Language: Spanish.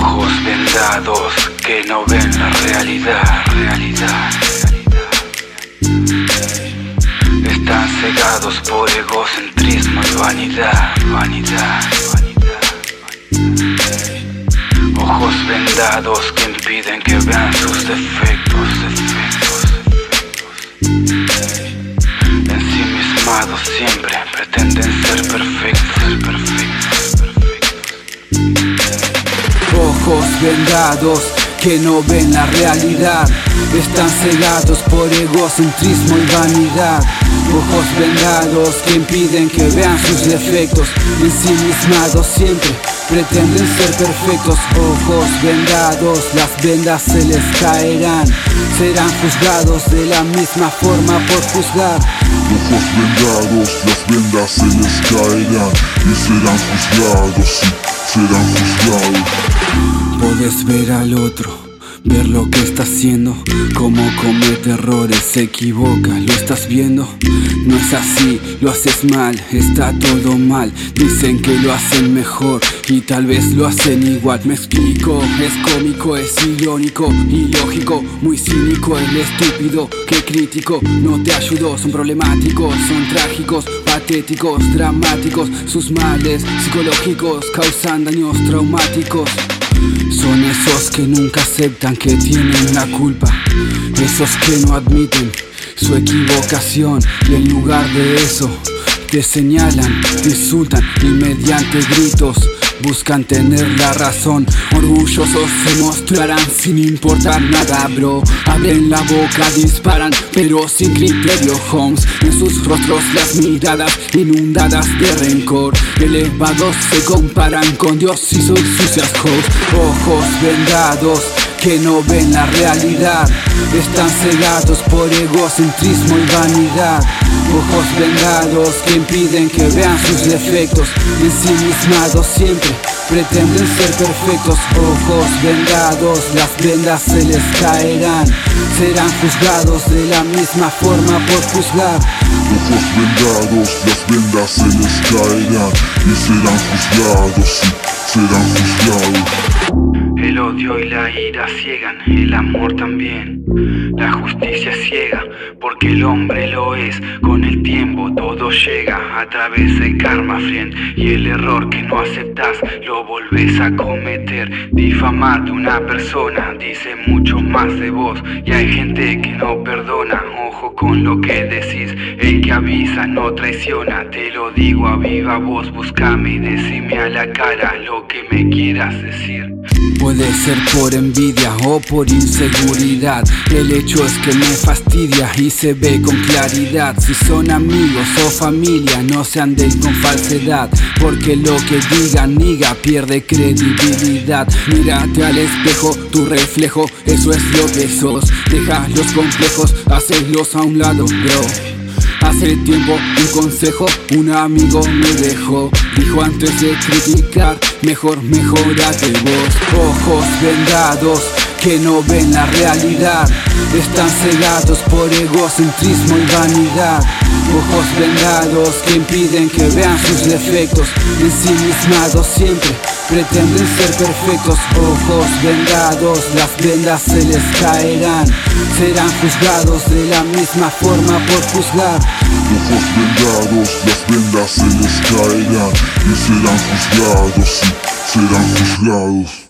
Ojos vendados que no ven la realidad, realidad, Están cegados por egocentrismo y vanidad, vanidad, Ojos vendados que impiden que vean sus defectos, vendados que no ven la realidad. Están cegados por egocentrismo y vanidad. Ojos vendados que impiden que vean sus defectos. Ensimismados siempre pretenden ser perfectos. Ojos vendados, las vendas se les caerán. Serán juzgados de la misma forma por juzgar. Ojos vendados, las vendas se les caerán. Y serán juzgados, sí, serán juzgados Puedes ver al otro, ver lo que está haciendo, cómo comete errores, se equivoca, lo estás viendo. No es así, lo haces mal, está todo mal. Dicen que lo hacen mejor y tal vez lo hacen igual. Me explico, es cómico, es irónico, ilógico, muy cínico, el estúpido que crítico no te ayudó. Son problemáticos, son trágicos, patéticos, dramáticos. Sus males psicológicos causan daños traumáticos. Son esos que nunca aceptan que tienen la culpa, esos que no admiten su equivocación y en lugar de eso te señalan, te insultan y mediante gritos buscan tener la razón. Orgullosos se mostrarán sin importar nada, bro. Abren la boca, disparan, pero sin criterio, homes. En sus rostros las miradas inundadas de rencor. Elevados se comparan con Dios y sus sucias hoes. Ojos vendados que no ven la realidad Están cegados por egocentrismo y vanidad Ojos vendados que impiden que vean sus defectos. Ensimismados siempre pretenden ser perfectos. Ojos vendados, las vendas se les caerán. Serán juzgados de la misma forma por juzgar. Ojos vendados, las vendas se les caerán. Y serán juzgados, sí, serán juzgados. El odio y la ira ciegan, el amor también. Ciega, porque el hombre lo es. Con el tiempo todo llega a través del karma, friend. Y el error que no aceptas lo volves a cometer. Difamar de una persona dice mucho más de vos. Y hay gente que no perdona, ojo con lo que decís. Avisa no traiciona, te lo digo a viva voz. Búscame y decime a la cara lo que me quieras decir. Puede ser por envidia o por inseguridad El hecho es que me fastidia y se ve con claridad Si son amigos o familia no se anden con falsedad Porque lo que digan niga pierde credibilidad Mírate al espejo, tu reflejo, eso es lo que sos Deja los complejos, hacelos a un lado bro Hace tiempo un consejo un amigo me dejó. Dijo antes de criticar, mejor mejorate vos. Ojos vendados que no ven la realidad. Están cegados por egocentrismo y vanidad. Ojos vendados que impiden que vean sus defectos. Ensimismados siempre pretenden ser perfectos. Ojos vendados, las vendas se les caerán. Serán juzgados de la misma forma por juzgar. Ojos vendados, las vendas se les caerán. Y serán juzgados, sí, serán juzgados